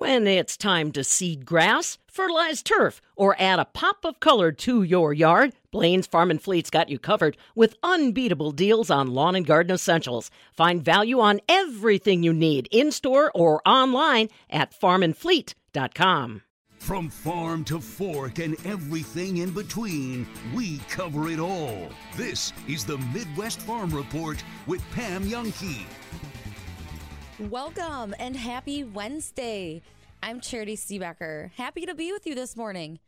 When it's time to seed grass, fertilize turf, or add a pop of color to your yard, Blaine's Farm and Fleet's got you covered with unbeatable deals on lawn and garden essentials. Find value on everything you need in store or online at farmandfleet.com. From farm to fork and everything in between, we cover it all. This is the Midwest Farm Report with Pam Jahnke. Welcome and happy Wednesday. I'm Charity Seebecker. Happy to be with you this morning.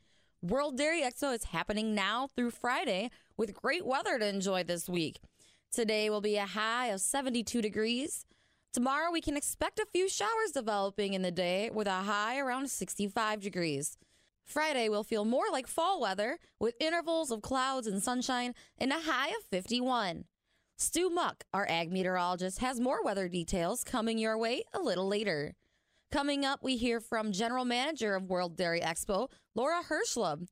World Dairy Expo is happening now through Friday with great weather to enjoy this week. Today will be a high of 72 degrees. Tomorrow we can expect a few showers developing in the day with a high around 65 degrees. Friday will feel more like fall weather with intervals of clouds and sunshine and a high of 51. Stu Muck, our ag meteorologist, has more weather details coming your way a little later. Coming up, we hear from General Manager of World Dairy Expo, Laura Herschleb.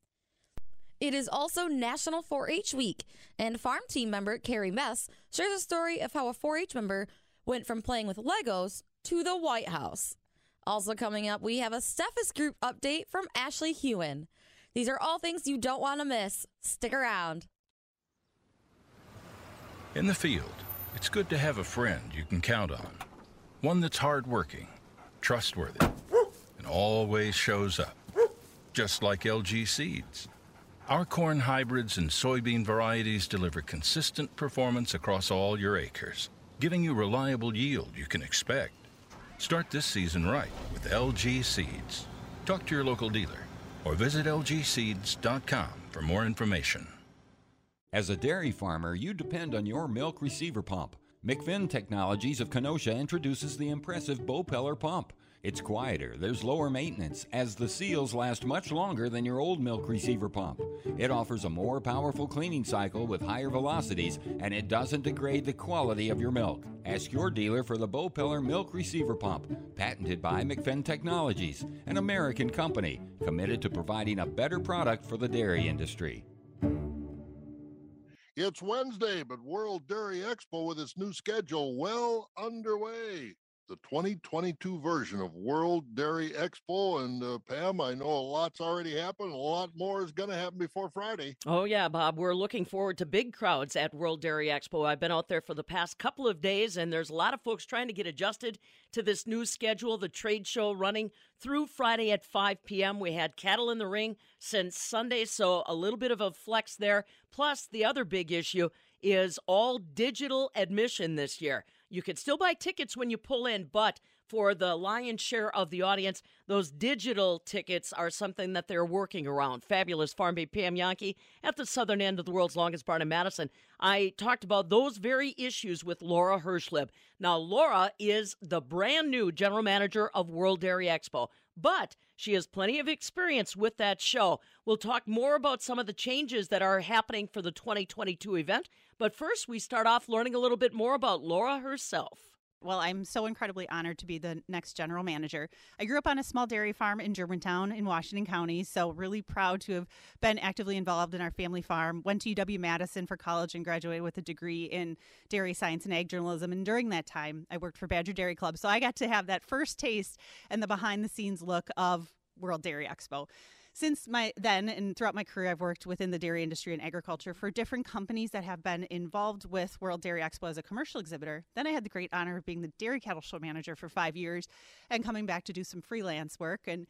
It is also National 4 H Week, and farm team member Carrie Mess shares a story of how a 4 H member went from playing with Legos to the White House. Also, coming up, we have a Steffes Group update from Ashley Hewen. These are all things you don't want to miss. Stick around. In the field, it's good to have a friend you can count on. One that's hardworking, trustworthy, and always shows up. Just like LG Seeds. Our corn hybrids and soybean varieties deliver consistent performance across all your acres, giving you reliable yield you can expect. Start this season right with LG Seeds. Talk to your local dealer or visit lgseeds.com for more information. As a dairy farmer, you depend on your milk receiver pump. McFinn Technologies of Kenosha introduces the impressive Bopeller pump. It's quieter, there's lower maintenance, as the seals last much longer than your old milk receiver pump. It offers a more powerful cleaning cycle with higher velocities, and it doesn't degrade the quality of your milk. Ask your dealer for the Bopeller Milk Receiver Pump, patented by McFinn Technologies, an American company committed to providing a better product for the dairy industry. It's Wednesday, but World Dairy Expo with its new schedule well underway. The 2022 version of World Dairy Expo. And uh, Pam, I know a lot's already happened. A lot more is going to happen before Friday. Oh, yeah, Bob. We're looking forward to big crowds at World Dairy Expo. I've been out there for the past couple of days, and there's a lot of folks trying to get adjusted to this new schedule. The trade show running through Friday at 5 p.m. We had cattle in the ring since Sunday, so a little bit of a flex there. Plus, the other big issue is all digital admission this year. You can still buy tickets when you pull in, but for the lion's share of the audience, those digital tickets are something that they're working around. Fabulous Farm Babe Pam Jahnke at the southern end of the world's longest barn in Madison. I talked about those very issues with Laura Herschleb. Now, Laura is the brand new general manager of World Dairy Expo, but she has plenty of experience with that show. We'll talk more about some of the changes that are happening for the 2022 event. But first, we start off learning a little bit more about Laura herself. Well, I'm so incredibly honored to be the next general manager. I grew up on a small dairy farm in Germantown in Washington County, so really proud to have been actively involved in our family farm. Went to UW Madison for college and graduated with a degree in dairy science and ag journalism. And during that time, I worked for Badger Dairy Club. So I got to have that first taste and the behind the scenes look of World Dairy Expo since my then and throughout my career, I've worked within the dairy industry and agriculture for different companies that have been involved with World Dairy Expo as a commercial exhibitor. Then I had the great honor of being the dairy cattle show manager for five years and coming back to do some freelance work. And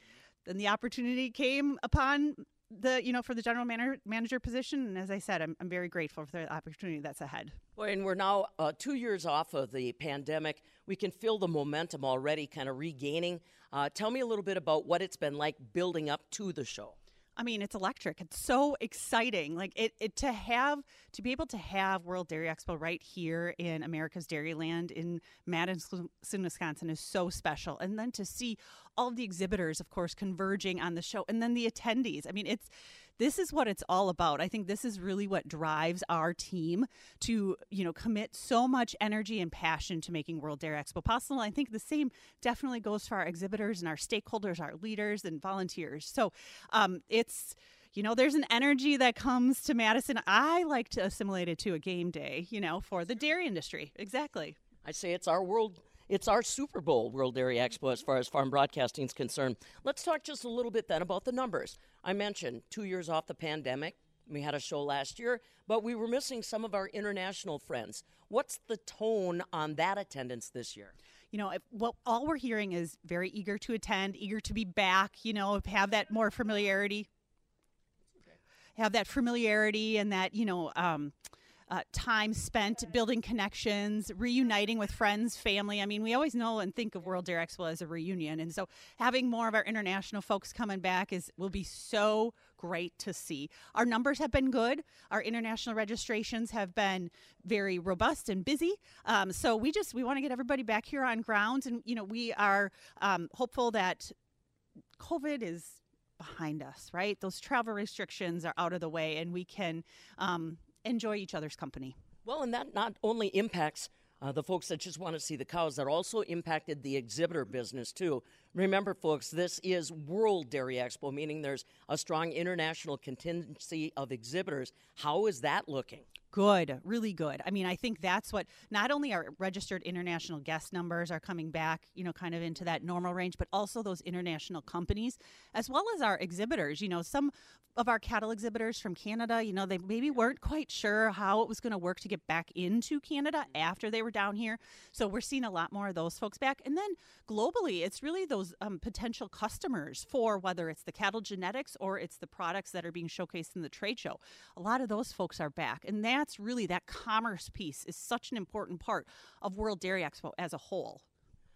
then the opportunity came upon the you know for the general manager manager position and as i said i'm, I'm very grateful for the opportunity that's ahead. Well, and we're now uh, two years off of the pandemic. We can feel the momentum already kind of regaining. Uh, tell me a little bit about what it's been like building up to the show I mean, it's electric. It's so exciting. Like it, it to have to be able to have World Dairy Expo right here in America's Dairyland in Madison, Wisconsin is so special. And then to see all the exhibitors, of course, converging on the show, and then the attendees. I mean, it's this is what it's all about. I think this is really what drives our team to, you know, commit so much energy and passion to making World Dairy Expo possible. I think the same definitely goes for our exhibitors and our stakeholders, our leaders and volunteers. So um, it's you know, there's an energy that comes to Madison. I like to assimilate it to a game day, you know, for the dairy industry. Exactly. I say it's our world It's our Super Bowl World Dairy Expo as far as farm broadcasting is concerned. Let's talk just a little bit then about the numbers. I mentioned two years off the pandemic. We had a show last year, but we were missing some of our international friends. What's the tone on that attendance this year? you know, if, well, all we're hearing is very eager to attend, eager to be back, you know, have that more familiarity, have that familiarity and that, you know, um, uh, time spent building connections, reuniting with friends, family. I mean, we always know and think of World Dairy Expo as a reunion, and so having more of our international folks coming back is will be so great to see. Our numbers have been good. Our international registrations have been very robust and busy. Um, so we just we want to get everybody back here on ground, and you know we are um, hopeful that COVID is behind us, right? Those travel restrictions are out of the way, and we can um, enjoy each other's company. Well, and that not only impacts uh, the folks that just want to see the cows, that also impacted the exhibitor business too. Remember, folks, this is World Dairy Expo, meaning there's a strong international contingency of exhibitors. How is that looking? Good, really good. I mean, I think that's what not only our registered international guest numbers are coming back, you know, kind of into that normal range, but also those international companies, as well as our exhibitors. You know, some of our cattle exhibitors from Canada, you know, they maybe weren't quite sure how it was going to work to get back into Canada mm-hmm. after they were down here. So we're seeing a lot more of those folks back. And then globally, it's really those um, potential customers for whether it's the cattle genetics or it's the products that are being showcased in the trade show. A lot of those folks are back. And that's really that commerce piece is such an important part of World Dairy Expo as a whole.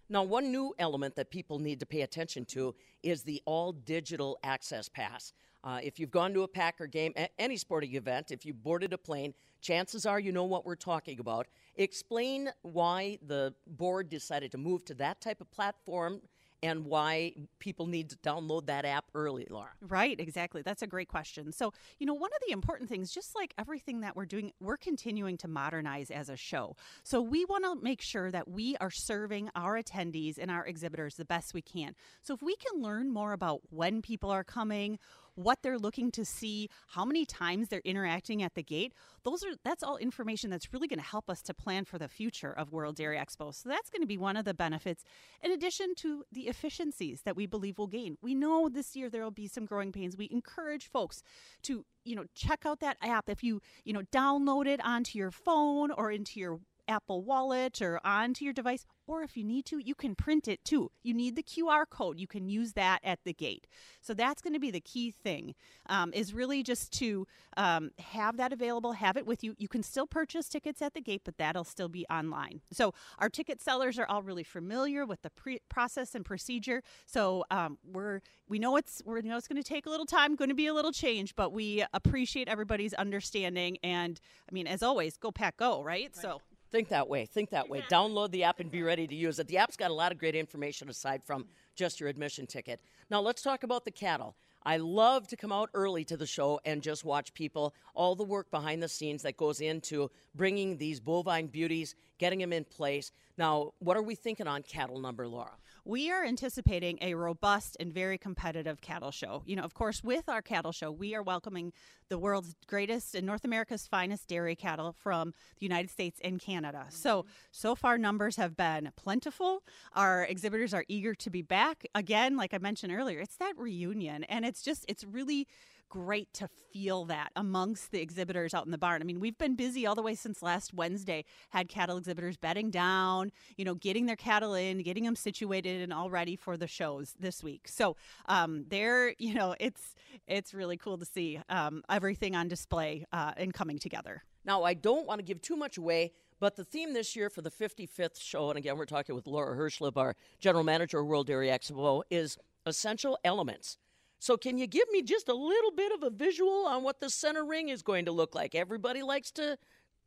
Now, one new element that people need to pay attention to is the all digital access pass. Uh, if you've gone to a Packer game, any sporting event, if you boarded a plane, chances are you know what we're talking about. Explain why the board decided to move to that type of platform and why people need to download that app early, Laura. Right, exactly. That's a great question. So, you know, one of the important things, just like everything that we're doing, we're continuing to modernize as a show. So, we want to make sure that we are serving our attendees and our exhibitors the best we can. So, if we can learn more about when people are coming, what they're looking to see, how many times they're interacting at the gate. Those are that's all information that's really going to help us to plan for the future of World Dairy Expo. So that's going to be one of the benefits in addition to the efficiencies that we believe we'll gain. We know this year there will be some growing pains. We encourage folks to, you know, check out that app if you, you know, download it onto your phone or into your Apple Wallet or onto your device, or if you need to, you can print it too. You need the QR code. You can use that at the gate. So that's going to be the key thing. Um, is really just to um, have that available, have it with you. You can still purchase tickets at the gate, but that'll still be online. So our ticket sellers are all really familiar with the pre- process and procedure. So um, we're we know it's we know it's going to take a little time, going to be a little change, but we appreciate everybody's understanding. And I mean, as always, go pack go, right? right. So Think that way. Think that way. Download the app and be ready to use it. The app's got a lot of great information aside from just your admission ticket. Now, let's talk about the cattle. I love to come out early to the show and just watch people, all the work behind the scenes that goes into bringing these bovine beauties, getting them in place. Now, what are we thinking on cattle number, Laura? We are anticipating a robust and very competitive cattle show. You know, of course, with our cattle show, we are welcoming the world's greatest and North America's finest dairy cattle from the United States and Canada. Mm-hmm. So, so far, numbers have been plentiful. Our exhibitors are eager to be back. Again, like I mentioned earlier, it's that reunion, and it's just, it's really great to feel that amongst the exhibitors out in the barn. I mean, we've been busy all the way since last Wednesday, had cattle exhibitors bedding down, you know, getting their cattle in, getting them situated and all ready for the shows this week. So um, they're, you know, it's it's really cool to see um, everything on display uh, and coming together. Now, I don't want to give too much away, but the theme this year for the 55th show, and again, we're talking with Laura Herschleb, our general manager of World Dairy Expo, is essential elements. So, can you give me just a little bit of a visual on what the center ring is going to look like? Everybody likes to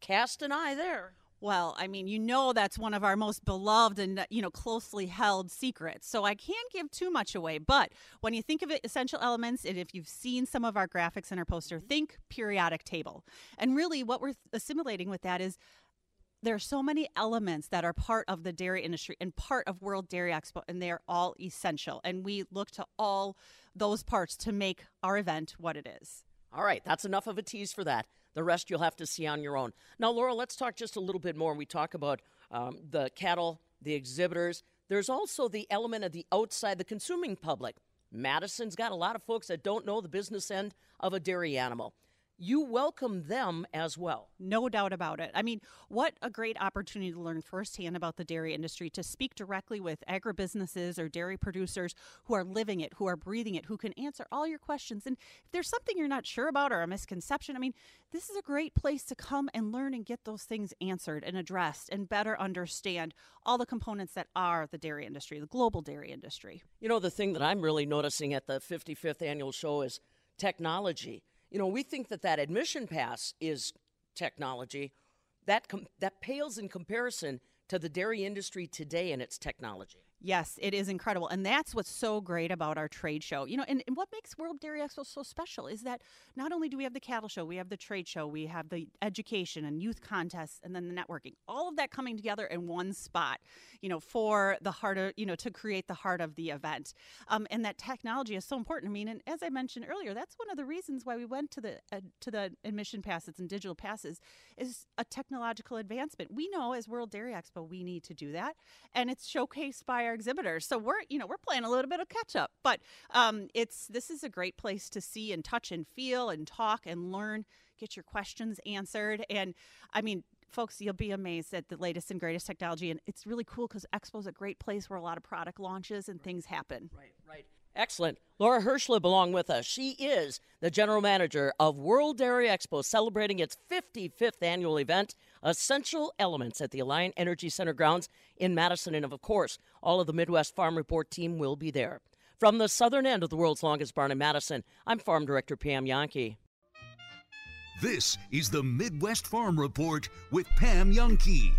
cast an eye there. Well, I mean, you know that's one of our most beloved and uh, you know closely held secrets. So I can't give too much away, but when you think of it essential elements and if you've seen some of our graphics in our poster, mm-hmm. think periodic table. And really what we're assimilating with that is there are so many elements that are part of the dairy industry and part of World Dairy Expo, and they are all essential. And we look to all those parts to make our event what it is. All right, that's enough of a tease for that. The rest you'll have to see on your own. Now, Laura, let's talk just a little bit more. We talk about um, the cattle the exhibitors. There's also the element of the outside, the consuming public. Madison's got a lot of folks that don't know the business end of a dairy animal you welcome them as well. No doubt about it. I mean, what a great opportunity to learn firsthand about the dairy industry, to speak directly with agribusinesses or dairy producers who are living it, who are breathing it, who can answer all your questions. And if there's something you're not sure about or a misconception, I mean, this is a great place to come and learn and get those things answered and addressed and better understand all the components that are the dairy industry, the global dairy industry. You know, the thing that I'm really noticing at the 55th annual show is technology you know, we think that that admission pass is technology. That com- that pales in comparison to the dairy industry today and its technology. Yes, it is incredible. And that's what's so great about our trade show. You know, and, and, what makes World Dairy Expo so special is that not only do we have the cattle show, we have the trade show, we have the education and youth contests, and then the networking. All of that coming together in one spot, you know, for the heart of, you know, to create the heart of the event. Um, and that technology is so important. I mean, and as I mentioned earlier, that's one of the reasons why we went to the uh, to the admission passes and digital passes is a technological advancement. We know as World Dairy Expo, we need to do that. And it's showcased by our exhibitors. So we're you know we're playing a little bit of catch up, but um, it's this is a great place to see and touch and feel and talk and learn. Get your questions answered, and I mean folks, you'll be amazed at the latest and greatest technology. And it's really cool because Expo is a great place where a lot of product launches and things happen. Right, right. Excellent. Laura Herschleb along with us. She is the general manager of World Dairy Expo, celebrating its 55th annual event, Essential Elements at the Alliant Energy Center grounds in Madison. And of course, all of the Midwest Farm Report team will be there. From the southern end of the world's longest barn in Madison, I'm Farm Director Pam Jahnke. This is the Midwest Farm Report with Pam Jahnke.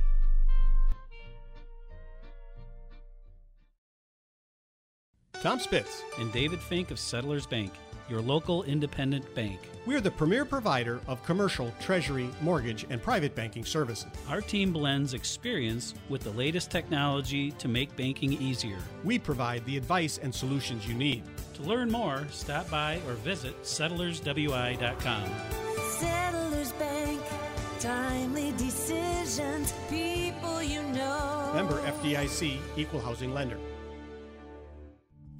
Tom Spitz and David Fink of Settlers Bank, your local independent bank. We are the premier provider of commercial, treasury, mortgage, and private banking services. Our team blends experience with the latest technology to make banking easier. We provide the advice and solutions you need. To learn more, stop by or visit settlerswi.com. Settlers Bank, timely decisions, people you know. Member FDIC, Equal Housing Lender.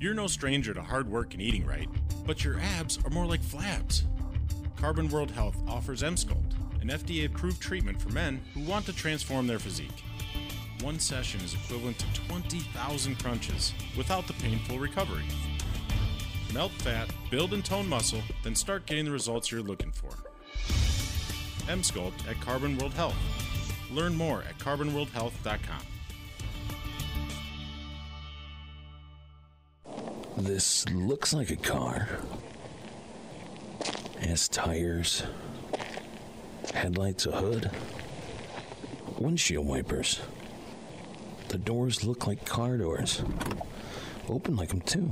You're no stranger to hard work and eating right, but your abs are more like flabs. Carbon World Health offers Emsculpt, an FDA approved treatment for men who want to transform their physique. One session is equivalent to 20,000 crunches without the painful recovery. Melt fat, build and tone muscle, then start getting the results you're looking for. Emsculpt at Carbon World Health. Learn more at carbonworldhealth.com. This looks like a car. It has tires, headlights, a hood, windshield wipers. The doors look like car doors. Open like them, too.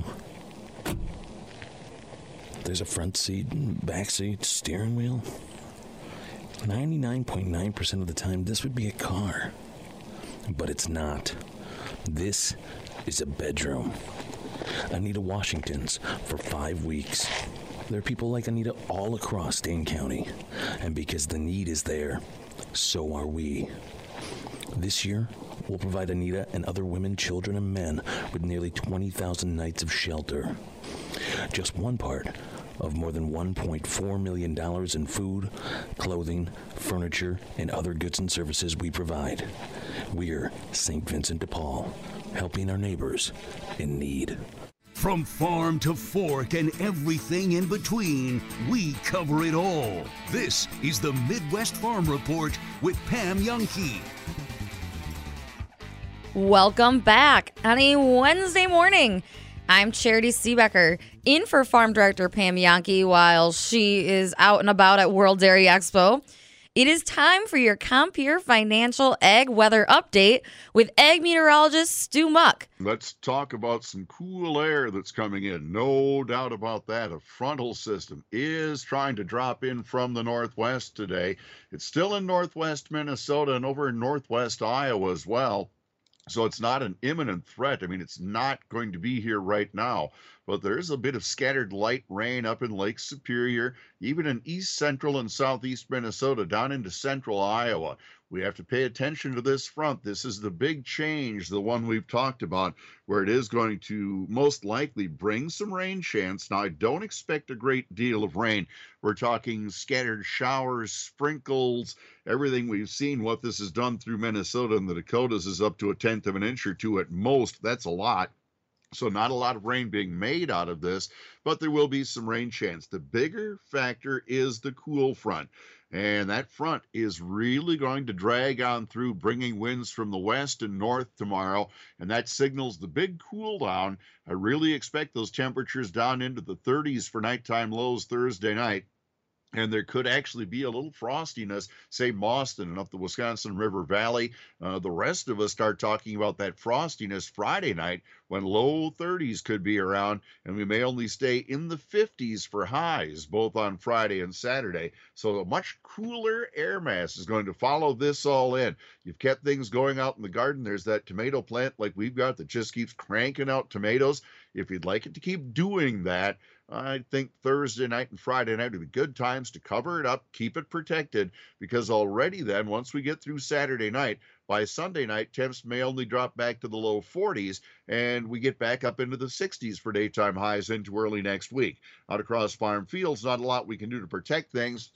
There's a front seat, back seat, steering wheel. 99.9% of the time, this would be a car. But it's not. This is a bedroom. Anita Washington's for five weeks. There are people like Anita all across Dane County. And because the need is there, so are we. This year, we'll provide Anita and other women, children, and men with nearly 20,000 nights of shelter. Just one part of more than $1.4 million in food, clothing, furniture, and other goods and services we provide. We're St. Vincent de Paul, helping our neighbors in need. From farm to fork and everything in between, we cover it all. This is the Midwest Farm Report with Pam Jahnke. Welcome back on a Wednesday morning. I'm Charity Seebecker, in for Farm Director Pam Jahnke while she is out and about at World Dairy Expo. It is time for your Compeer Financial Ag Weather Update with ag meteorologist Stu Muck. Let's talk about some cool air that's coming in. No doubt about that. A frontal system is trying to drop in from the northwest today. It's still in northwest Minnesota and over in northwest Iowa as well. So it's not an imminent threat. I mean, it's not going to be here right now, but there is a bit of scattered light rain up in Lake Superior, even in east central and southeast Minnesota, down into central Iowa. We have to pay attention to this front. This is the big change, the one we've talked about, where it is going to most likely bring some rain chance. Now, I don't expect a great deal of rain. We're talking scattered showers, sprinkles, everything we've seen. What this has done through Minnesota and the Dakotas is up to a tenth of an inch or two at most. That's a lot. So, not a lot of rain being made out of this, but there will be some rain chance. The bigger factor is the cool front. And that front is really going to drag on through, bringing winds from the west and north tomorrow. And that signals the big cool down. I really expect those temperatures down into the 30s for nighttime lows Thursday night and there could actually be a little frostiness, say Boston and up the Wisconsin River Valley. Uh, the rest of us start talking about that frostiness Friday night when low 30s could be around, and we may only stay in the 50s for highs both on Friday and Saturday. So a much cooler air mass is going to follow this all in. You've kept things going out in the garden. There's that tomato plant like we've got that just keeps cranking out tomatoes. If you'd like it to keep doing that, I think Thursday night and Friday night would be good times to cover it up, keep it protected, because already then, once we get through Saturday night, by Sunday night, temps may only drop back to the low 40s, and we get back up into the 60s for daytime highs into early next week. Out across farm fields, not a lot we can do to protect things.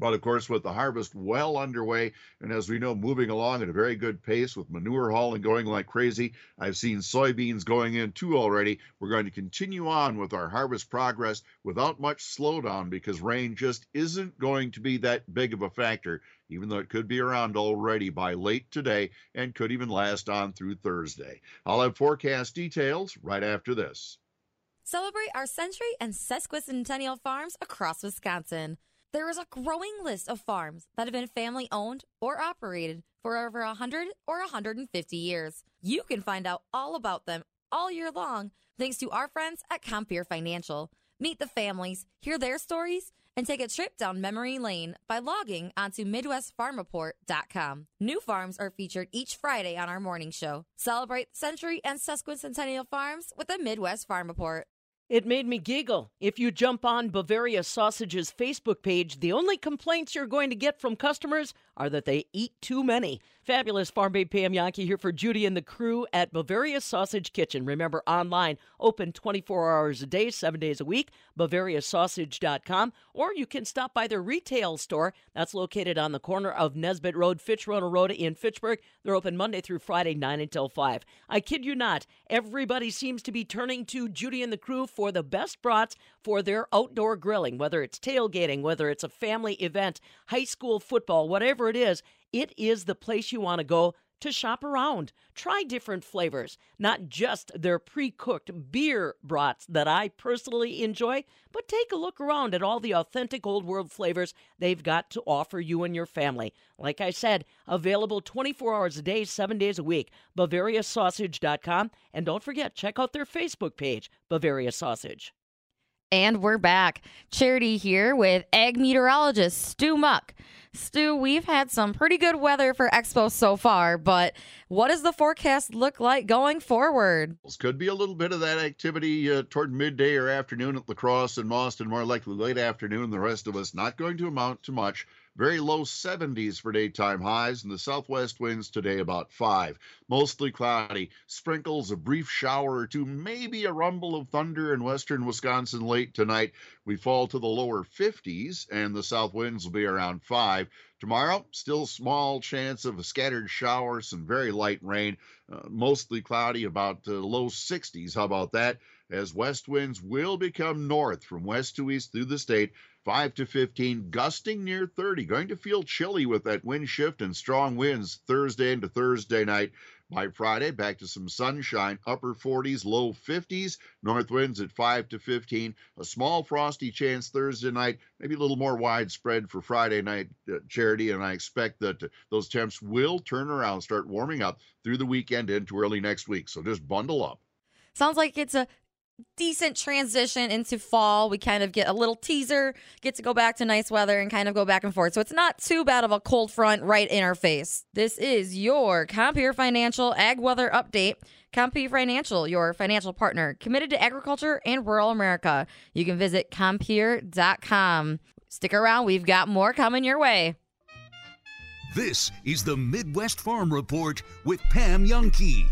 But of course, with the harvest well underway, and as we know, moving along at a very good pace with manure hauling going like crazy, I've seen soybeans going in too already. We're going to continue on with our harvest progress without much slowdown because rain just isn't going to be that big of a factor, even though it could be around already by late today and could even last on through Thursday. I'll have forecast details right after this. Celebrate our century and sesquicentennial farms across Wisconsin. There is a growing list of farms that have been family owned or operated for over 100 or 150 years. You can find out all about them all year long thanks to our friends at Compeer Financial. Meet the families, hear their stories, and take a trip down memory lane by logging onto MidwestFarmReport.com. New farms are featured each Friday on our morning show. Celebrate century and sesquicentennial farms with the Midwest Farm Report. It made me giggle. If you jump on Bavaria Sausage's Facebook page, the only complaints you're going to get from customers are that they eat too many. Fabulous Farm Babe Pam Jahnke here for Judy and the crew at Bavaria Sausage Kitchen. Remember, online, open 24 hours a day, seven days a week, BavariaSausage.com, or you can stop by their retail store. That's located on the corner of Nesbitt Road, Fitchrona Road in Fitchburg. They're open Monday through Friday, 9 until 5. I kid you not, everybody seems to be turning to Judy and the crew for the best brats for their outdoor grilling, whether it's tailgating, whether it's a family event, high school football, whatever it is. It is the place you want to go to shop around. Try different flavors, not just their pre cooked beer brats that I personally enjoy, but take a look around at all the authentic old world flavors they've got to offer you and your family. Like I said, available 24 hours a day, seven days a week. BavariaSausage.com. And don't forget, check out their Facebook page, Bavaria Sausage. And we're back. Charity here with ag meteorologist Stu Muck. Stu, we've had some pretty good weather for Expo so far, but what does the forecast look like going forward? Could be a little bit of that activity uh, toward midday or afternoon at La Crosse and Boston, more likely late afternoon. The rest of us not going to amount to much. Very low 70s for daytime highs, and the southwest winds today about 5. Mostly cloudy. Sprinkles, a brief shower or two, maybe a rumble of thunder in western Wisconsin late tonight. We fall to the lower 50s, and the south winds will be around 5. Tomorrow, still small chance of a scattered shower, some very light rain, uh, mostly cloudy, about uh, low 60s. How about that? As west winds will become north from west to east through the state, 5 to 15, gusting near 30. Going to feel chilly with that wind shift and strong winds Thursday into Thursday night. By Friday, back to some sunshine, upper 40s, low 50s, north winds at 5 to 15. A small frosty chance Thursday night, maybe a little more widespread for Friday night uh, charity. And I expect that uh, those temps will turn around, start warming up through the weekend into early next week. So just bundle up. Sounds like it's a decent transition into fall. We kind of get a little teaser, get to go back to nice weather and kind of go back and forth. So it's not too bad of a cold front right in our face. This is your Compeer Financial Ag Weather Update. Compeer Financial, your financial partner, committed to agriculture and rural America. You can visit compeer.com. Stick around, we've got more coming your way. This is the Midwest Farm Report with Pam Jahnke.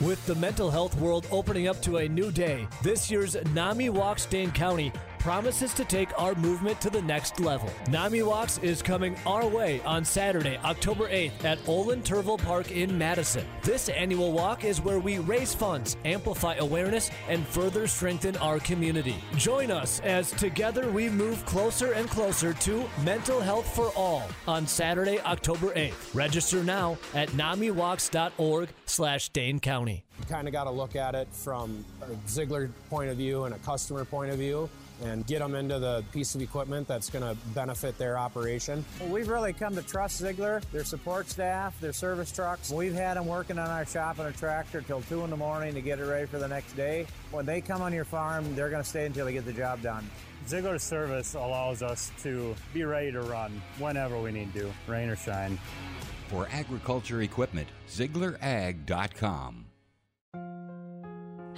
With the mental health world opening up to a new day, this year's NAMI Walks Dane County promises to take our movement to the next level. NAMI Walks is coming our way on Saturday, October 8th at Olin Turville Park in Madison. This annual walk is where we raise funds, amplify awareness, and further strengthen our community. Join us as together we move closer and closer to mental health for all on Saturday, October 8th. Register now at namiwalks.org slash Dane County. You kind of got to look at it from a Ziegler point of view and a customer point of view and get them into the piece of equipment that's going to benefit their operation. Well, we've really come to trust Ziegler, their support staff, their service trucks. We've had them working on our shop and a tractor till 2 in the morning to get it ready for the next day. When they come on your farm, they're going to stay until they get the job done. Ziegler's service allows us to be ready to run whenever we need to, rain or shine. For agriculture equipment, ZieglerAg.com.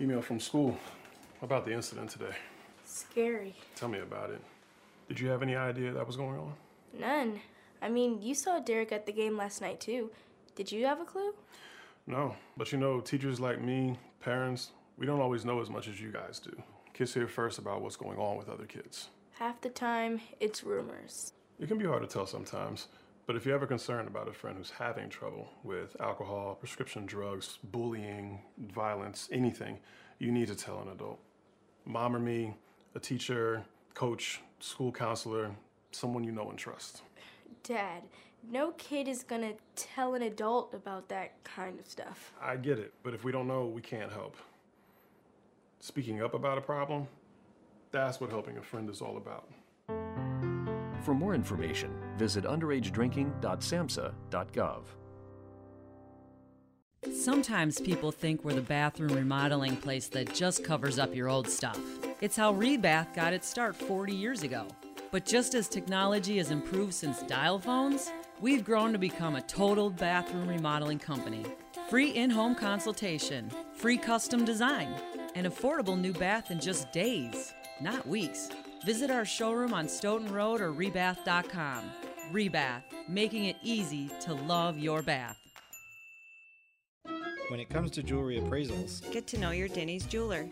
Email from school about the incident today. Scary. Tell me about it. Did you have any idea that was going on? None. I mean, you saw Derek at the game last night, too. Did you have a clue? No, but you know, teachers like me, parents, we don't always know as much as you guys do. Kids hear first about what's going on with other kids. Half the time, it's rumors. It can be hard to tell sometimes, but if you're ever concerned about a friend who's having trouble with alcohol, prescription drugs, bullying, violence, anything, you need to tell an adult. Mom or me, a teacher, coach, school counselor, someone you know and trust. Dad, no kid is gonna tell an adult about that kind of stuff. I get it, but if we don't know, we can't help. Speaking up about a problem, that's what helping a friend is all about. For more information, visit underagedrinking.samhsa.gov. Sometimes people think we're the bathroom remodeling place that just covers up your old stuff. It's how Rebath got its start 40 years ago. But just as technology has improved since dial phones, we've grown to become a total bathroom remodeling company. Free in home consultation, free custom design, an affordable new bath in just days, not weeks. Visit our showroom on Stoughton Road or rebath.com. Rebath, making it easy to love your bath. When it comes to jewelry appraisals, Get to know your Denny's jeweler.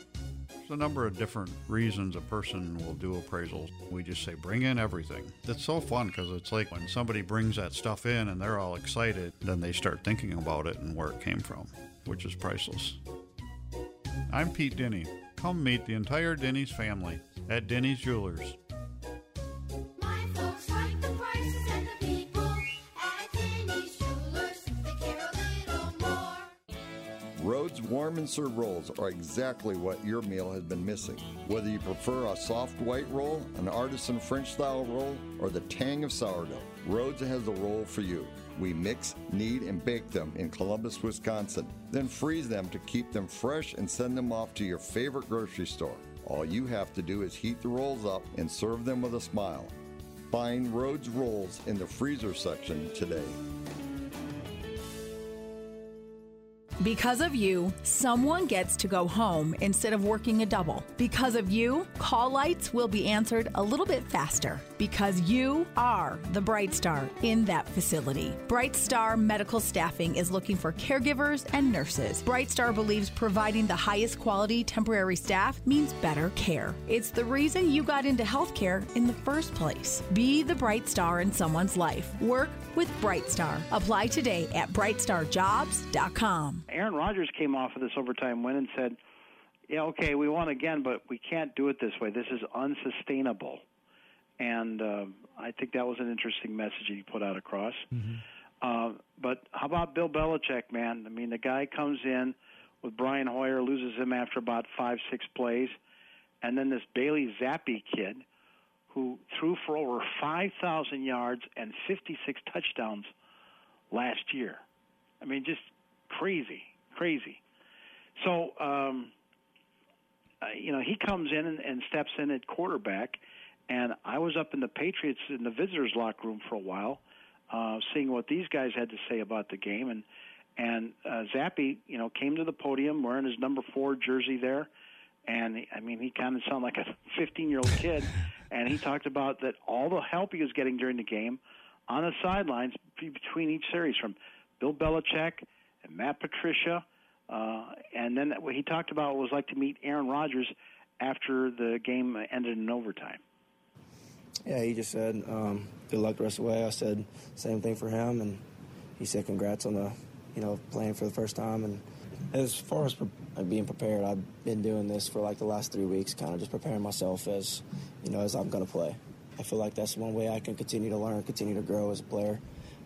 There's a number of different reasons a person will do appraisals. We just say, bring in everything. It's so fun because it's like when somebody brings that stuff in and they're all excited, then they start thinking about it and where it came from, which is priceless. I'm Pete Denny. Come meet the entire Denny's family at Denny's Jewelers. My folks like the prices and the people at Denny's Jewelers. They care a little more. Rhodes Warm and Serve rolls are exactly what your meal has been missing. Whether you prefer a soft white roll, an artisan French style roll, or the tang of sourdough, Rhodes has the roll for you. We mix, knead, and bake them in Columbus, Wisconsin, then freeze them to keep them fresh and send them off to your favorite grocery store. All you have to do is heat the rolls up and serve them with a smile. Find Rhodes rolls in the freezer section today. Because of you, someone gets to go home instead of working a double. Because of you, call lights will be answered a little bit faster. Because you are the Bright Star in that facility. Bright Star Medical Staffing is looking for caregivers and nurses. Bright Star believes providing the highest quality temporary staff means better care. It's the reason you got into healthcare in the first place. Be the bright star in someone's life. Work with Bright Star. Apply today at brightstarjobs.com. Aaron Rodgers came off of this overtime win and said, "Yeah, okay, we won again, but we can't do it this way. This is unsustainable." And uh, I think that was an interesting message he put out across. Uh, but how about Bill Belichick, man? I mean, the guy comes in with Brian Hoyer, loses him after about five, six plays, and then this Bailey Zappe kid who threw for over 5,000 yards and 56 touchdowns last year. I mean, just crazy, crazy. So, um, uh, you know, he comes in and, and steps in at quarterback, and I was up in the Patriots in the visitors' locker room for a while, uh, seeing what these guys had to say about the game, and and uh, Zappe, you know, came to the podium wearing his number four jersey there, and I mean, he kind of sounded like a 15 year old kid, and he talked about that all the help he was getting during the game on the sidelines between each series from Bill Belichick and Matt Patricia, uh, and then what he talked about was like to meet Aaron Rodgers after the game ended in overtime. Yeah, he just said, um, good luck the rest of the way. I said, same thing for him. And he said, congrats on the, you know, playing for the first time. And as far as pre- uh, being prepared, I've been doing this for like the last three weeks, kind of just preparing myself as, you know, as I'm going to play. I feel like that's one way I can continue to learn, continue to grow as a player,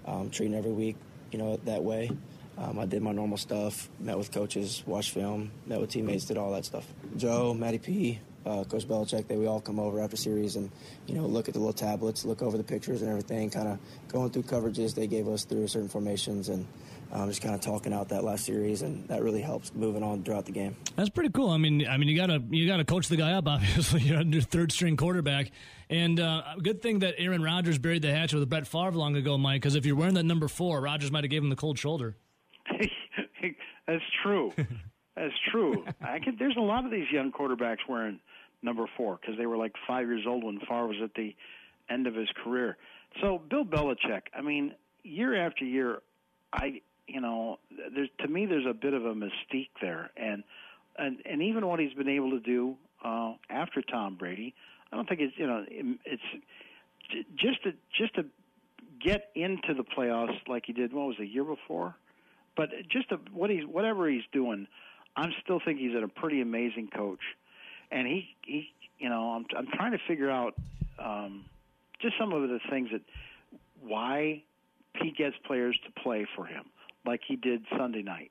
um, treating every week, you know, that way. Um, I did my normal stuff, met with coaches, watched film, met with teammates, did all that stuff. Joe, Matty P, uh, Coach Belichick, they we all come over after series and you know look at the little tablets, look over the pictures and everything, kind of going through coverages they gave us through certain formations and um, just kind of talking out that last series, and that really helps moving on throughout the game. That's pretty cool. I mean, I mean, you gotta you gotta coach the guy up. Obviously, you're under third string quarterback, and uh, good thing that Aaron Rodgers buried the hatchet with Brett Favre long ago, Mike. Because if you're wearing that number four, Rodgers might have gave him the cold shoulder. That's true. That's true. I can, there's a lot of these young quarterbacks wearing number four because they were like five years old when Favre was at the end of his career. So Bill Belichick, I mean, year after year, I you know, there's to me there's a bit of a mystique there, and and and even what he's been able to do uh, after Tom Brady, I don't think it's you know it's just to just to get into the playoffs like he did. What was it, the year before? But just to, what he's whatever he's doing, I'm still think he's a pretty amazing coach, and he he you know I'm I'm trying to figure out um, just some of the things that why he gets players to play for him like he did Sunday night,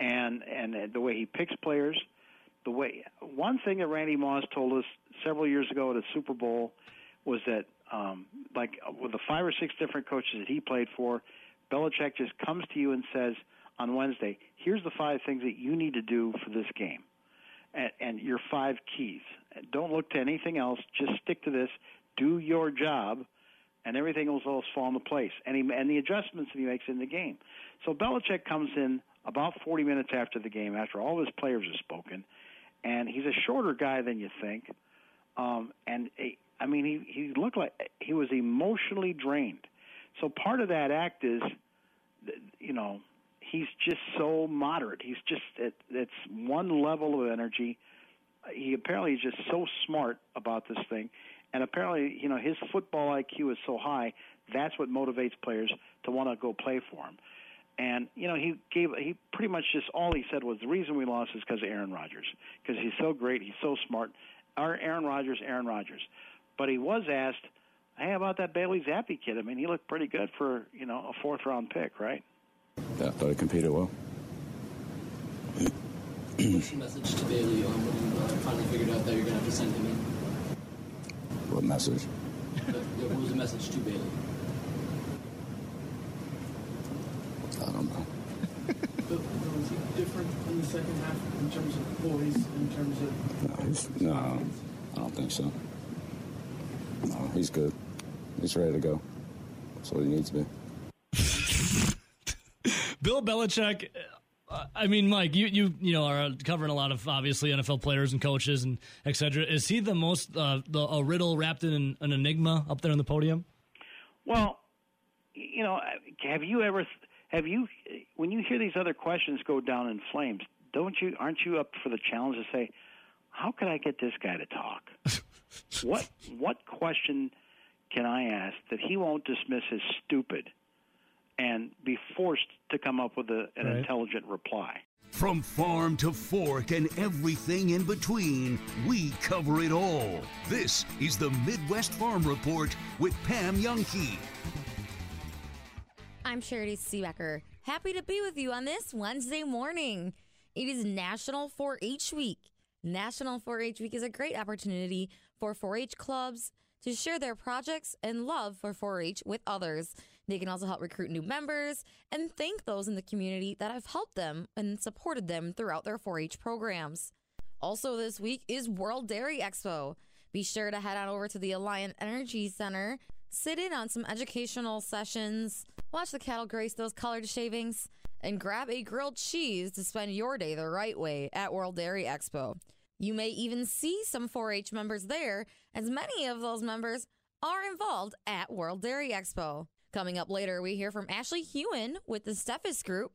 and and the way he picks players. The way one thing that Randy Moss told us several years ago at a Super Bowl was that um, like with the five or six different coaches that he played for, Belichick just comes to you and says on Wednesday, "Here's the five things that you need to do for this game." And, and your five keys. Don't look to anything else. Just stick to this. Do your job, and everything will fall into place. And, he, and the adjustments that he makes in the game. So Belichick comes in about 40 minutes after the game, after all his players have spoken, and he's a shorter guy than you think. Um, and I mean, he he looked like he was emotionally drained. So part of that act is, you know, he's just so moderate. He's just it, it's one level of energy. He apparently is just so smart about this thing, and apparently, you know, his football IQ is so high. That's what motivates players to want to go play for him. And you know, he gave he pretty much just all he said was the reason we lost is because of Aaron Rodgers because he's so great, he's so smart. Our Aaron Rodgers, Aaron Rodgers. But he was asked, "Hey, about that Bailey Zappe kid? I mean, he looked pretty good for you know a fourth round pick, right?" Yeah, I thought he competed well. What's your message to Bailey when you uh, finally figured out that you're going to have to send him in? What message? But, yeah, what was the message to Bailey? I don't know. But was he different in the second half in terms of poise, in terms of No, he's, no, I don't think so. No, he's good. He's ready to go. That's what he needs to be. Bill Belichick, I mean, Mike, you you you know are covering a lot of obviously NFL players and coaches and et cetera. Is he the most uh, the a riddle wrapped in an, an enigma up there on the podium? Well, you know, have you ever have you when you hear these other questions go down in flames? Don't you aren't you up for the challenge to say, how could I get this guy to talk? what what question can I ask that he won't dismiss as stupid and be forced to come up with a, an Right. intelligent reply? From farm to fork and everything in between, we cover it all. This is the Midwest Farm Report with Pam Jahnke. I'm Charity Seebecker. Happy to be with you on this Wednesday morning. It is National 4 H Week. National 4 H Week is a great opportunity for 4 H clubs to share their projects and love for 4 H with others. They can also help recruit new members and thank those in the community that have helped them and supported them throughout their 4 H programs. Also, this week is World Dairy Expo. Be sure to head on over to the Alliant Energy Center, sit in on some educational sessions, watch the cattle grace those colored shavings, and grab a grilled cheese to spend your day the right way at World Dairy Expo. You may even see some 4 H members there, as many of those members are involved at World Dairy Expo. Coming up later, we hear from Ashley Huhn with the Steffes Group.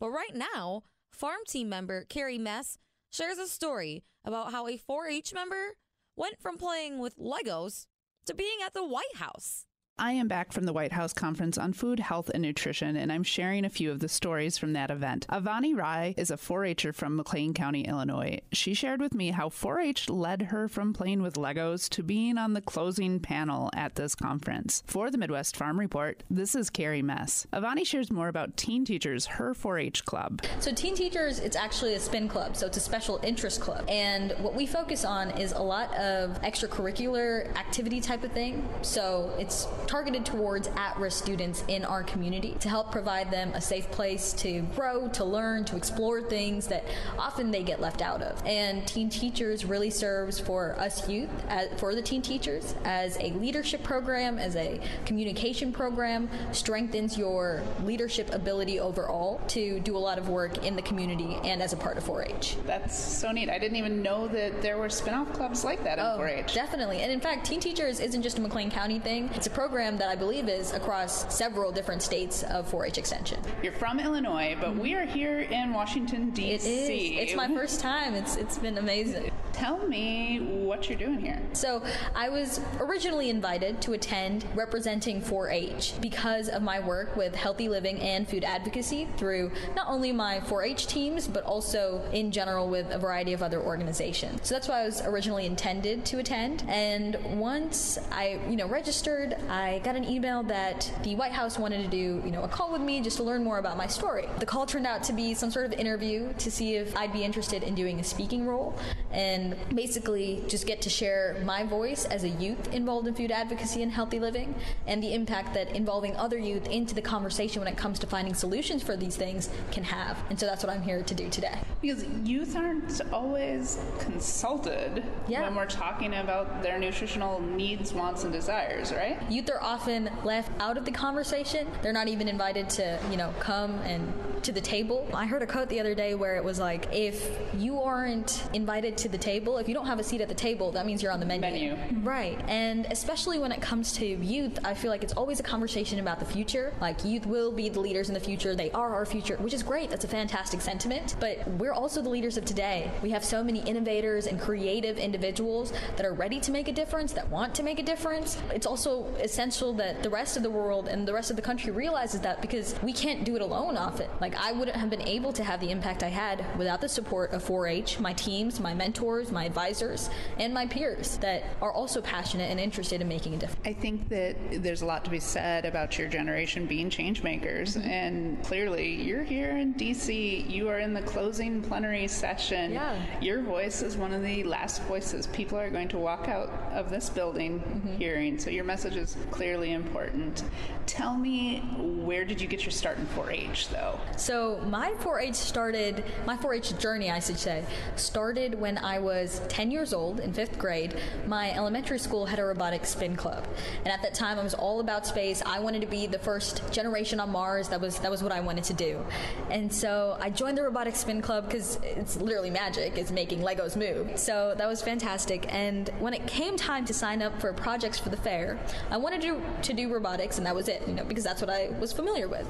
But right now, farm team member Carrie Mess shares a story about how a 4 H member went from playing with Legos to being at the White House. I am back from the White House Conference on Food, Health, and Nutrition, and I'm sharing a few of the stories from that event. Avani Rai is a 4 H'er from McLean County, Illinois. She shared with me how 4 H led her from playing with Legos to being on the closing panel at this conference. For the Midwest Farm Report, this is Carrie Mess. Avani shares more about Teen Teachers, her 4 H club. So Teen Teachers, it's actually a spin club, so it's a special interest club. And what we focus on is a lot of extracurricular activity type of thing. So it's targeted towards at-risk students in our community to help provide them a safe place to grow, to learn, to explore things that often they get left out of. And Teen Teachers really serves for us youth, as, for the teen teachers, as a leadership program, as a communication program, strengthens your leadership ability overall to do a lot of work in the community and as a part of 4-H. That's so neat. I didn't even know that there were spin-off clubs like that in 4-H. Definitely. And in fact, Teen Teachers isn't just a McLean County thing. It's a program that I believe is across several different states uh, of 4-H extension. You're from Illinois, but we are here in Washington D.C. It is. It's my first time. It's it's been amazing. Tell me what you're doing here. So I was originally invited to attend representing 4-H because of my work with healthy living and food advocacy through not only my 4-H teams but also in general with a variety of other organizations. So that's why I was originally intended to attend. And once I, you know, registered, I got an email that the White House wanted to do, you know, a call with me just to learn more about my story. The call turned out to be some sort of interview to see if I'd be interested in doing a speaking role and basically just get to share my voice as a youth involved in food advocacy and healthy living and the impact that involving other youth into the conversation when it comes to finding solutions for these things can have. And so that's what I'm here to do today. Because youth aren't always consulted when we're talking about their nutritional needs, wants, and desires, right? Youth are often left out of the conversation. They're not even invited to, you know, come and to the table. I heard a quote the other day where it was like, if you aren't invited to the table, if you don't have a seat at the table, that means you're on the menu. Right. And especially when it comes to youth, I feel like it's always a conversation about the future. Like youth will be the leaders in the future. They are our future, which is great. That's a fantastic sentiment. But we're also the leaders of today. We have so many innovators and creative individuals that are ready to make a difference, that want to make a difference. It's also essential that the rest of the world and the rest of the country realizes that because we can't do it alone often. Like I wouldn't have been able to have the impact I had without the support of 4-H, my teams, my mentors, my advisors, and my peers that are also passionate and interested in making a difference. I think that there's a lot to be said about your generation being change makers, mm-hmm. and clearly you're here in DC. You are in the closing plenary session. Yeah. Your voice is one of the last voices people are going to walk out of this building mm-hmm. hearing. So your message is clearly important. Tell me, where did you get your start in 4-H, though? So my 4-H started, my 4-H journey, I should say, started when I was was 10 years old in fifth grade, my elementary school had a robotic spin club. And at that time, I was all about space. I wanted to be the first generation on Mars. That was, that was what I wanted to do. And so I joined the robotic spin club because it's literally magic. It's making Legos move. So that was fantastic. And when it came time to sign up for projects for the fair, I wanted to, to do robotics, and that was it, you know, because that's what I was familiar with.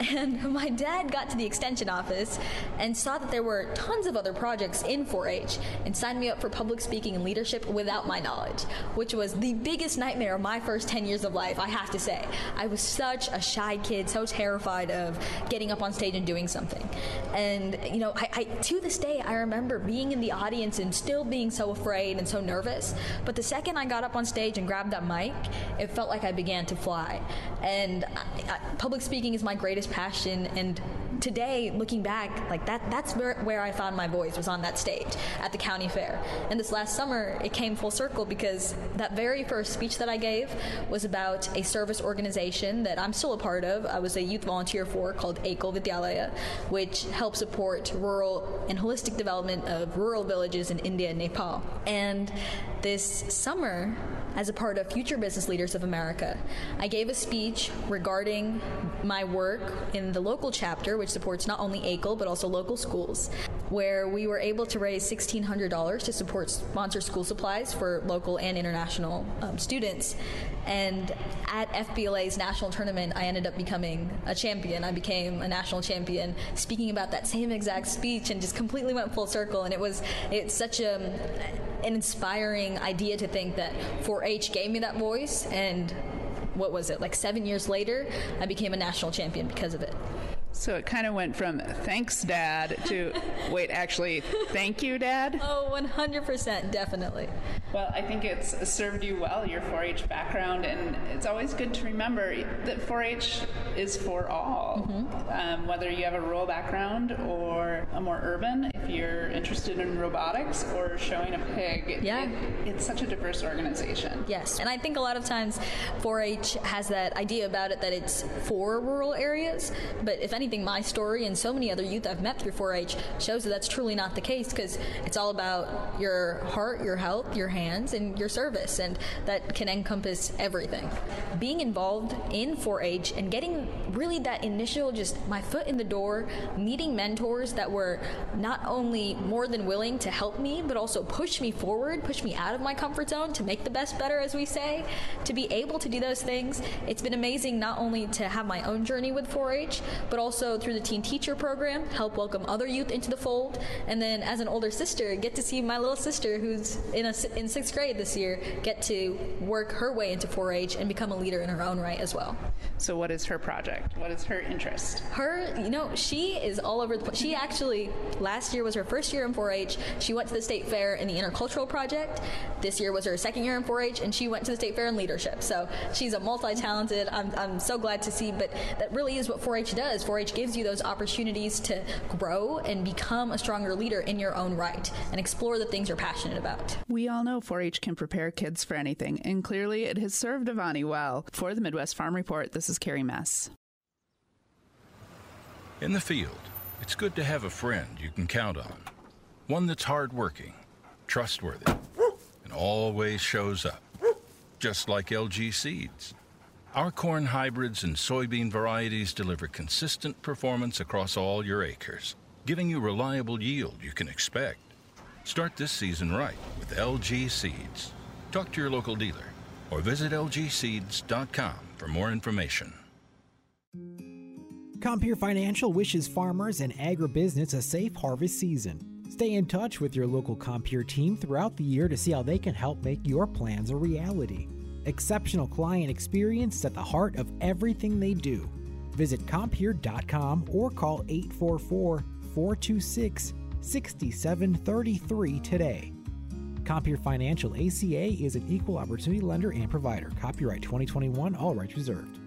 And my dad got to the extension office and saw that there were tons of other projects in 4 H and signed me up for public speaking and leadership without my knowledge, which was the biggest nightmare of my first 10 years of life, I have to say. I was such a shy kid, so terrified of getting up on stage and doing something. And, you know, I, I, to this day, I remember being in the audience and still being so afraid and so nervous. But the second I got up on stage and grabbed that mic, it felt like I began to fly. And I, I, public speaking is my greatest passion. And today, looking back, like that, that's where, where I found my voice was on that stage at the county fair. And this last summer, it came full circle because that very first speech that I gave was about a service organization that I'm still a part of. I was a youth volunteer for called Ekal Vidyalaya, which helps support rural and holistic development of rural villages in India and Nepal. And this summer, as a part of Future Business Leaders of America, I gave a speech regarding my work in the local chapter, which supports not only Ekal but also local schools, where we were able to raise $1,600 to support sponsor school supplies for local and international um, students. And at FBLA's national tournament, I ended up becoming a champion. I became a national champion, speaking about that same exact speech, and just completely went full circle. And it was it's such a an inspiring idea to think that 4-H gave me that voice, and what was it like seven years later, I became a national champion because of it. So it kind of went from thanks, Dad, to wait, actually, thank you, Dad? Oh, 100%, definitely. Well, I think it's served you well, your 4 H background, and it's always good to remember that 4 H is for all. Um, whether you have a rural background or a more urban, if you're interested in robotics or showing a pig, Yeah. it- it's such a diverse organization. Yes, and I think a lot of times 4-H has that idea about it that it's for rural areas, but if anything, my story and so many other youth I've met through 4-H shows that that's truly not the case because it's all about your heart, your health, your hands, and your service, and that can encompass everything. Being involved in 4-H and getting really that initial just my foot in the door, meeting mentors that were not only more than willing to help me, but also push me forward, push me out of my comfort zone to make the best better, as we say, to be able to do those things. It's been amazing not only to have my own journey with 4 H, but also through the Teen Teacher Program, help welcome other youth into the fold. And then as an older sister, get to see my little sister, who's in, a, in sixth grade this year, get to work her way into 4 H and become a leader in her own right as well. So, what is her project? What is her interest? Her, you know, she is all over the place. She actually, last year was her first year in 4 H. She went to the state fair in the intercultural project. This year was her second year in 4 H, and she went to the state fair in leadership. So she's a multi talented. I'm, I'm so glad to see, but that really is what 4 H does. 4 H gives you those opportunities to grow and become a stronger leader in your own right and explore the things you're passionate about. We all know 4 H can prepare kids for anything, and clearly it has served Avani well. For the Midwest Farm Report, this is Carrie Mess. In the field, it's good to have a friend you can count on. One that's hardworking, trustworthy, and always shows up. Just like LG Seeds. Our corn hybrids and soybean varieties deliver consistent performance across all your acres, giving you reliable yield you can expect. Start this season right with LG Seeds. Talk to your local dealer or visit lgseeds.com for more information. Compeer Financial wishes farmers and agribusiness a safe harvest season. Stay in touch with your local Compeer team throughout the year to see how they can help make your plans a reality. Exceptional client experience at the heart of everything they do. Visit Compeer.com or call 844 426 6733 today. Compeer Financial ACA is an equal opportunity lender and provider. Copyright 2021, all rights reserved.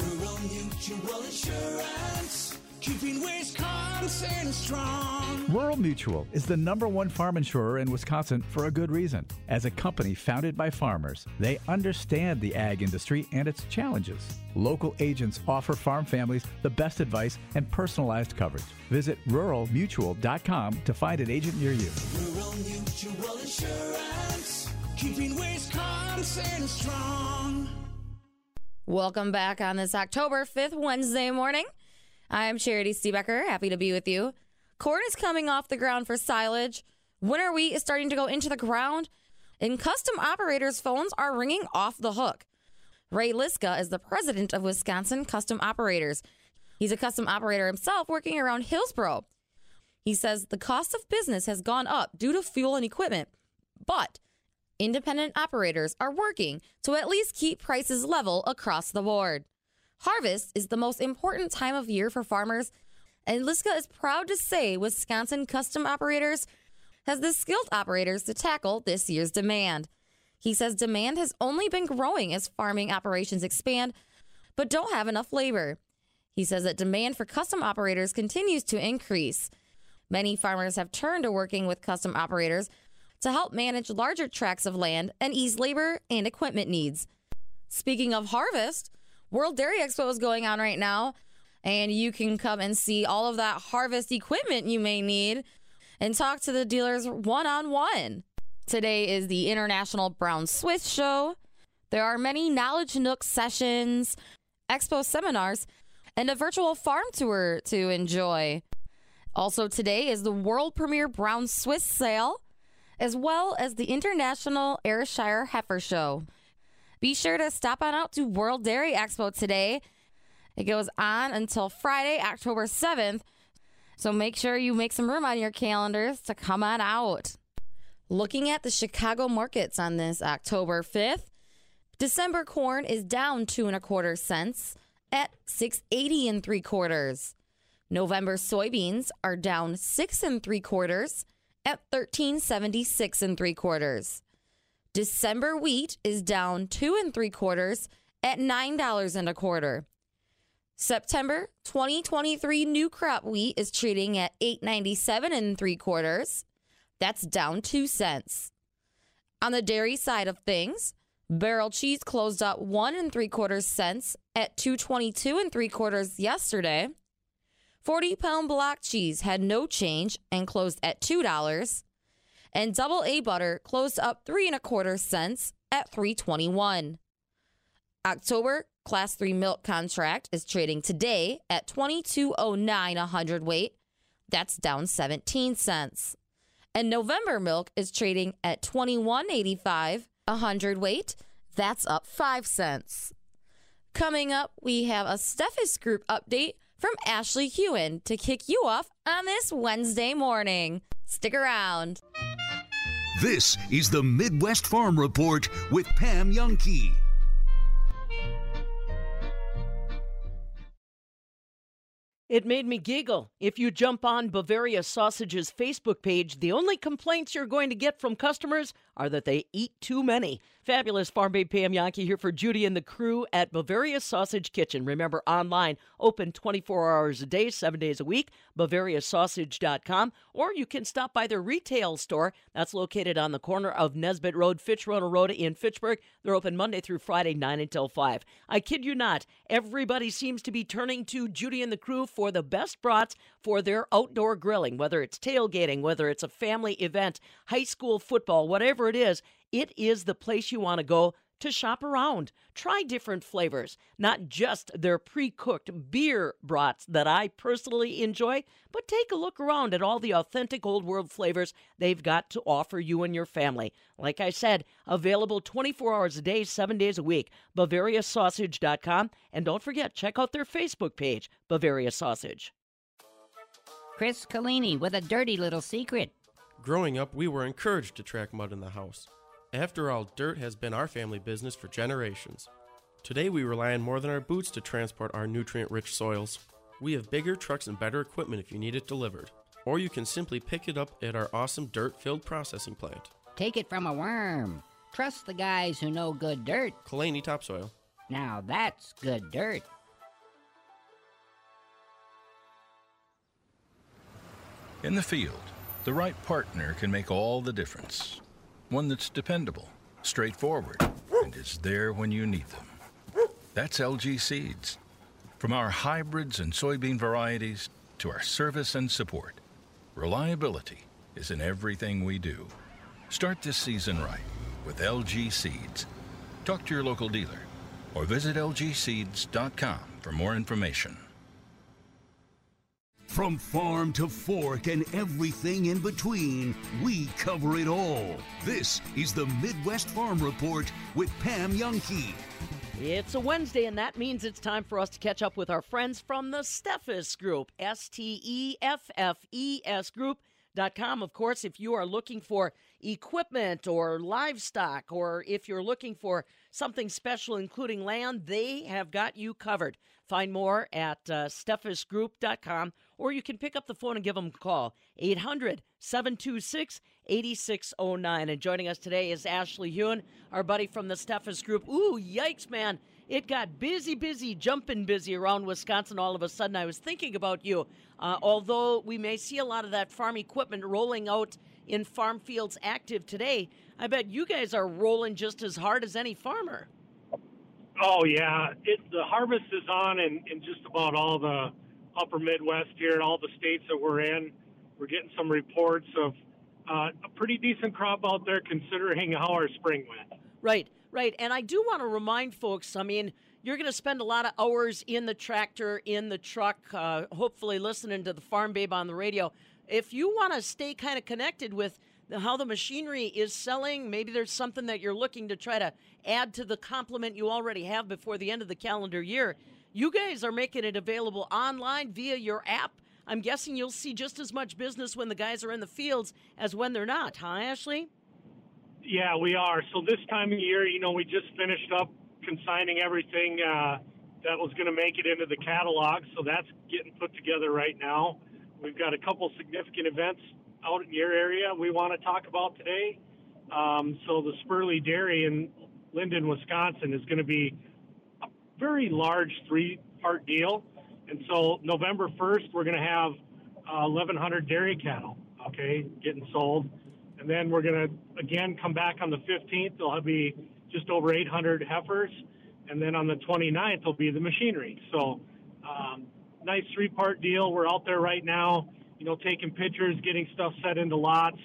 Rural Mutual Insurance keeping Wisconsin strong. Rural Mutual is the number one farm insurer in Wisconsin for a good reason. As a company founded by farmers, they understand the ag industry and its challenges. Local agents offer farm families the best advice and personalized coverage. Visit ruralmutual.com to find an agent near you. Rural Mutual Insurance, keeping Wisconsin strong. Welcome back on this October 5th Wednesday morning. I'm Charity Seebecker, happy to be with you. Corn is coming off the ground for silage. Winter wheat is starting to go into the ground, and custom operators' phones are ringing off the hook. Ray Liska is the president of Wisconsin Custom Operators. He's a custom operator himself working around Hillsboro. He says the cost of business has gone up due to fuel and equipment, but independent operators are working to at least keep prices level across the board. Harvest is the most important time of year for farmers, and Liska is proud to say Wisconsin Custom Operators has the skilled operators to tackle this year's demand. He says demand has only been growing as farming operations expand, but don't have enough labor. He says that demand for custom operators continues to increase. Many farmers have turned to working with custom operators to help manage larger tracts of land and ease labor and equipment needs. Speaking of harvest, World Dairy Expo is going on right now, and you can come and see all of that harvest equipment you may need and talk to the dealers one on one. Today is the International Brown Swiss Show. There are many Knowledge Nook sessions, expo seminars, and a virtual farm tour to enjoy. Also, today is the world premiere Brown Swiss sale, as well as the International Ayrshire Heifer Show. Be sure to stop on out to World Dairy Expo today. It goes on until Friday, October 7th. So make sure you make some room on your calendars to come on out. Looking at the Chicago markets on this October 5th, December corn is down two and a quarter cents at 680 and three quarters. November soybeans are down six and three quarters at 1376 and three quarters. December wheat is down two and three quarters at nine dollars and a quarter. September 2023 new crop wheat is trading at 897 and three quarters. That's down two cents. On the dairy side of things, barrel cheese closed up one and three quarters cents at 222 and three quarters yesterday. 40 pound block cheese had no change and closed at $2. And double A butter closed up three and a quarter cents at 321. October class 3 milk contract is trading today at 2209 a hundredweight. That's down 17 cents. And November milk is trading at 2185 a hundredweight. That's up 5 cents. Coming up, we have a Steffes Group update from Ashley Huhn to kick you off on this Wednesday morning. Stick around. This is the Midwest Farm Report with Pam Jahnke. It made me giggle. If you jump on Bavaria Sausage's Facebook page, the only complaints you're going to get from customers are that they eat too many. Fabulous Farm Babe Pam Jahnke here for Judy and the crew at Bavaria Sausage Kitchen. Remember, online, open 24 hours a day, seven days a week, BavariaSausage.com, or you can stop by their retail store. That's located on the corner of Nesbitt Road, Fitchrona Road in Fitchburg. They're open Monday through Friday, 9 until 5. I kid you not, everybody seems to be turning to Judy and the crew for the best brats for their outdoor grilling, whether it's tailgating, whether it's a family event, high school football, whatever it is. It is the place you want to go to shop around. Try different flavors, not just their pre cooked beer brats that I personally enjoy, but take a look around at all the authentic old world flavors they've got to offer you and your family. Like I said, available 24 hours a day, seven days a week. BavariaSausage.com. And don't forget, check out their Facebook page, Bavaria Sausage. Chris Collini with a dirty little secret. Growing up, we were encouraged to track mud in the house. After all, dirt has been our family business for generations. Today, we rely on more than our boots to transport our nutrient rich soils. We have bigger trucks and better equipment if you need it delivered. Or you can simply pick it up at our awesome dirt filled processing plant. Take it from a worm. Trust the guys who know good dirt. Kalani Topsoil. Now that's good dirt. In the field, the right partner can make all the difference. One that's dependable, straightforward, and is there when you need them. That's LG Seeds. From our hybrids and soybean varieties to our service and support, reliability is in everything we do. Start this season right with LG Seeds. Talk to your local dealer or visit lgseeds.com for more information. From farm to fork and everything in between, we cover it all. This is the Midwest Farm Report with Pam Jahnke. It's a Wednesday, and that means it's time for us to catch up with our friends from the Steffes Group, S T E F F E S Group.com. Of course, if you are looking for equipment or livestock, or if you're looking for something special, including land, they have got you covered. Find more at uh, steffesgroup.com, or you can pick up the phone and give them a call, 800 726 8609. And joining us today is Ashley Huhn, our buddy from the Steffes Group. Ooh, yikes, man. It got busy, busy, jumping busy around Wisconsin all of a sudden. I was thinking about you. Uh, although we may see a lot of that farm equipment rolling out in farm fields active today, I bet you guys are rolling just as hard as any farmer. Oh yeah, it, the harvest is on in, in just about all the upper Midwest here and all the states that we're in. We're getting some reports of uh, a pretty decent crop out there considering how our spring went. Right, right. And I do want to remind folks I mean, you're going to spend a lot of hours in the tractor, in the truck, uh, hopefully listening to the Farm Babe on the radio. If you want to stay kind of connected with the, how the machinery is selling, maybe there's something that you're looking to try to add to the complement you already have before the end of the calendar year. You guys are making it available online via your app. I'm guessing you'll see just as much business when the guys are in the fields as when they're not, huh, Ashley? Yeah, we are. So this time of year, you know, we just finished up consigning everything uh, that was going to make it into the catalog. So that's getting put together right now. We've got a couple significant events out in your area we want to talk about today. Um, so the Spurley Dairy in Linden, Wisconsin, is going to be very large three-part deal. And so November 1st, we're going to have uh, 1,100 dairy cattle, okay, getting sold. And then we're going to, again, come back on the 15th. There'll be just over 800 heifers. And then on the 29th, there'll be the machinery. So um, nice three-part deal. We're out there right now, you know, taking pictures, getting stuff set into lots.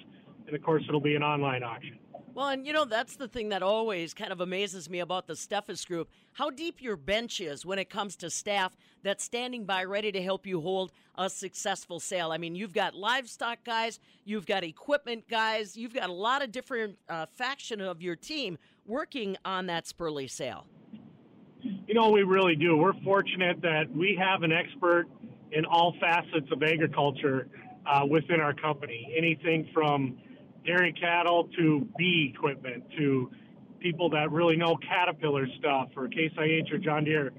And, of course, it'll be an online auction. Well, and you know, that's the thing that always kind of amazes me about the Steffes Group how deep your bench is when it comes to staff that's standing by ready to help you hold a successful sale. I mean, you've got livestock guys, you've got equipment guys, you've got a lot of different uh, faction of your team working on that Spurley sale. You know, we really do. We're fortunate that we have an expert in all facets of agriculture uh, within our company. Anything from dairy cattle to bee equipment to people that really know Caterpillar stuff or Case IH or John Deere,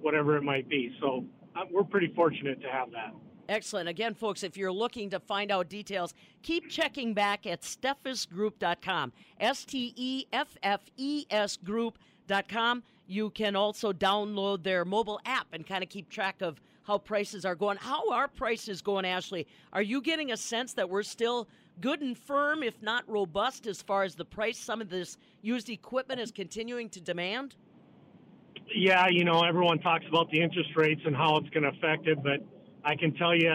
whatever it might be. So uh, we're pretty fortunate to have that. Excellent. Again, folks, if you're looking to find out details, keep checking back at steffesgroup.com. S T E F F E S group.com. You can also download their mobile app and kind of keep track of how prices are going. How are prices going, Ashley? Are you getting a sense that we're still good and firm, if not robust, as far as the price some of this used equipment is continuing to demand? Yeah, you know, everyone talks about the interest rates and how it's going to affect it, but I can tell you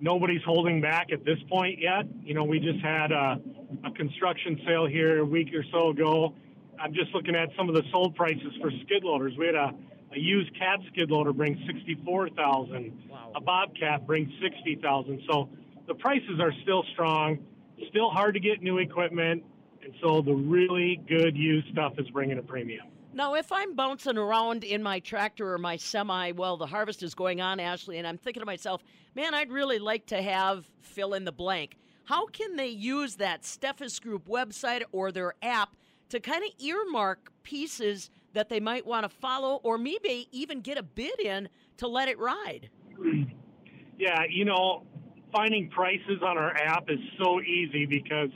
nobody's holding back at this point yet. You know, we just had a, a construction sale here a week or so ago. I'm just looking at some of the sold prices for skid loaders. We had a, a used cat skid loader bring 64000 A Bobcat brings 60000 So the prices are still strong, still hard to get new equipment, and so the really good used stuff is bringing a premium. Now, if I'm bouncing around in my tractor or my semi while the harvest is going on, Ashley, and I'm thinking to myself, man, I'd really like to have fill in the blank. How can they use that Steffes Group website or their app to kind of earmark pieces that they might want to follow or maybe even get a bid in to let it ride? Yeah, you know, finding prices on our app is so easy because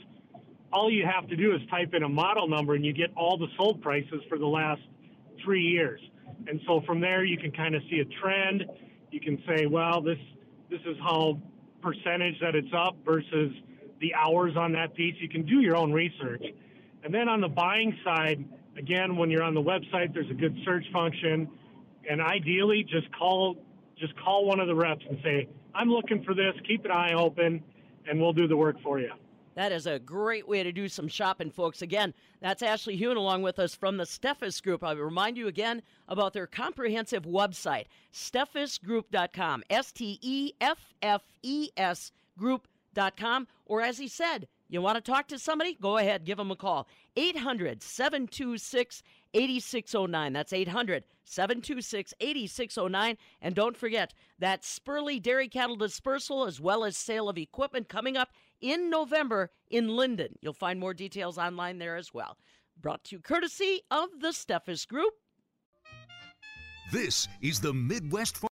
all you have to do is type in a model number and you get all the sold prices for the last three years. And so from there you can kind of see a trend. You can say, well, this this is how percentage that it's up versus the hours on that piece. You can do your own research. And then on the buying side, again, when you're on the website, there's a good search function, and ideally, just call just call one of the reps and say, "I'm looking for this. Keep an eye open, and we'll do the work for you." That is a great way to do some shopping, folks. Again, that's Ashley Huhn along with us from the Steffes Group. I remind you again about their comprehensive website, steffesgroup.com. S T E F F E S group.com. Or as he said, you want to talk to somebody? Go ahead, give them a call. 800 726 8609. That's 800 726 8609. And don't forget that Spurley Dairy Cattle Dispersal as well as sale of equipment coming up in November in Linden. You'll find more details online there as well. Brought to you courtesy of the Steffes Group. This is the Midwest Farm.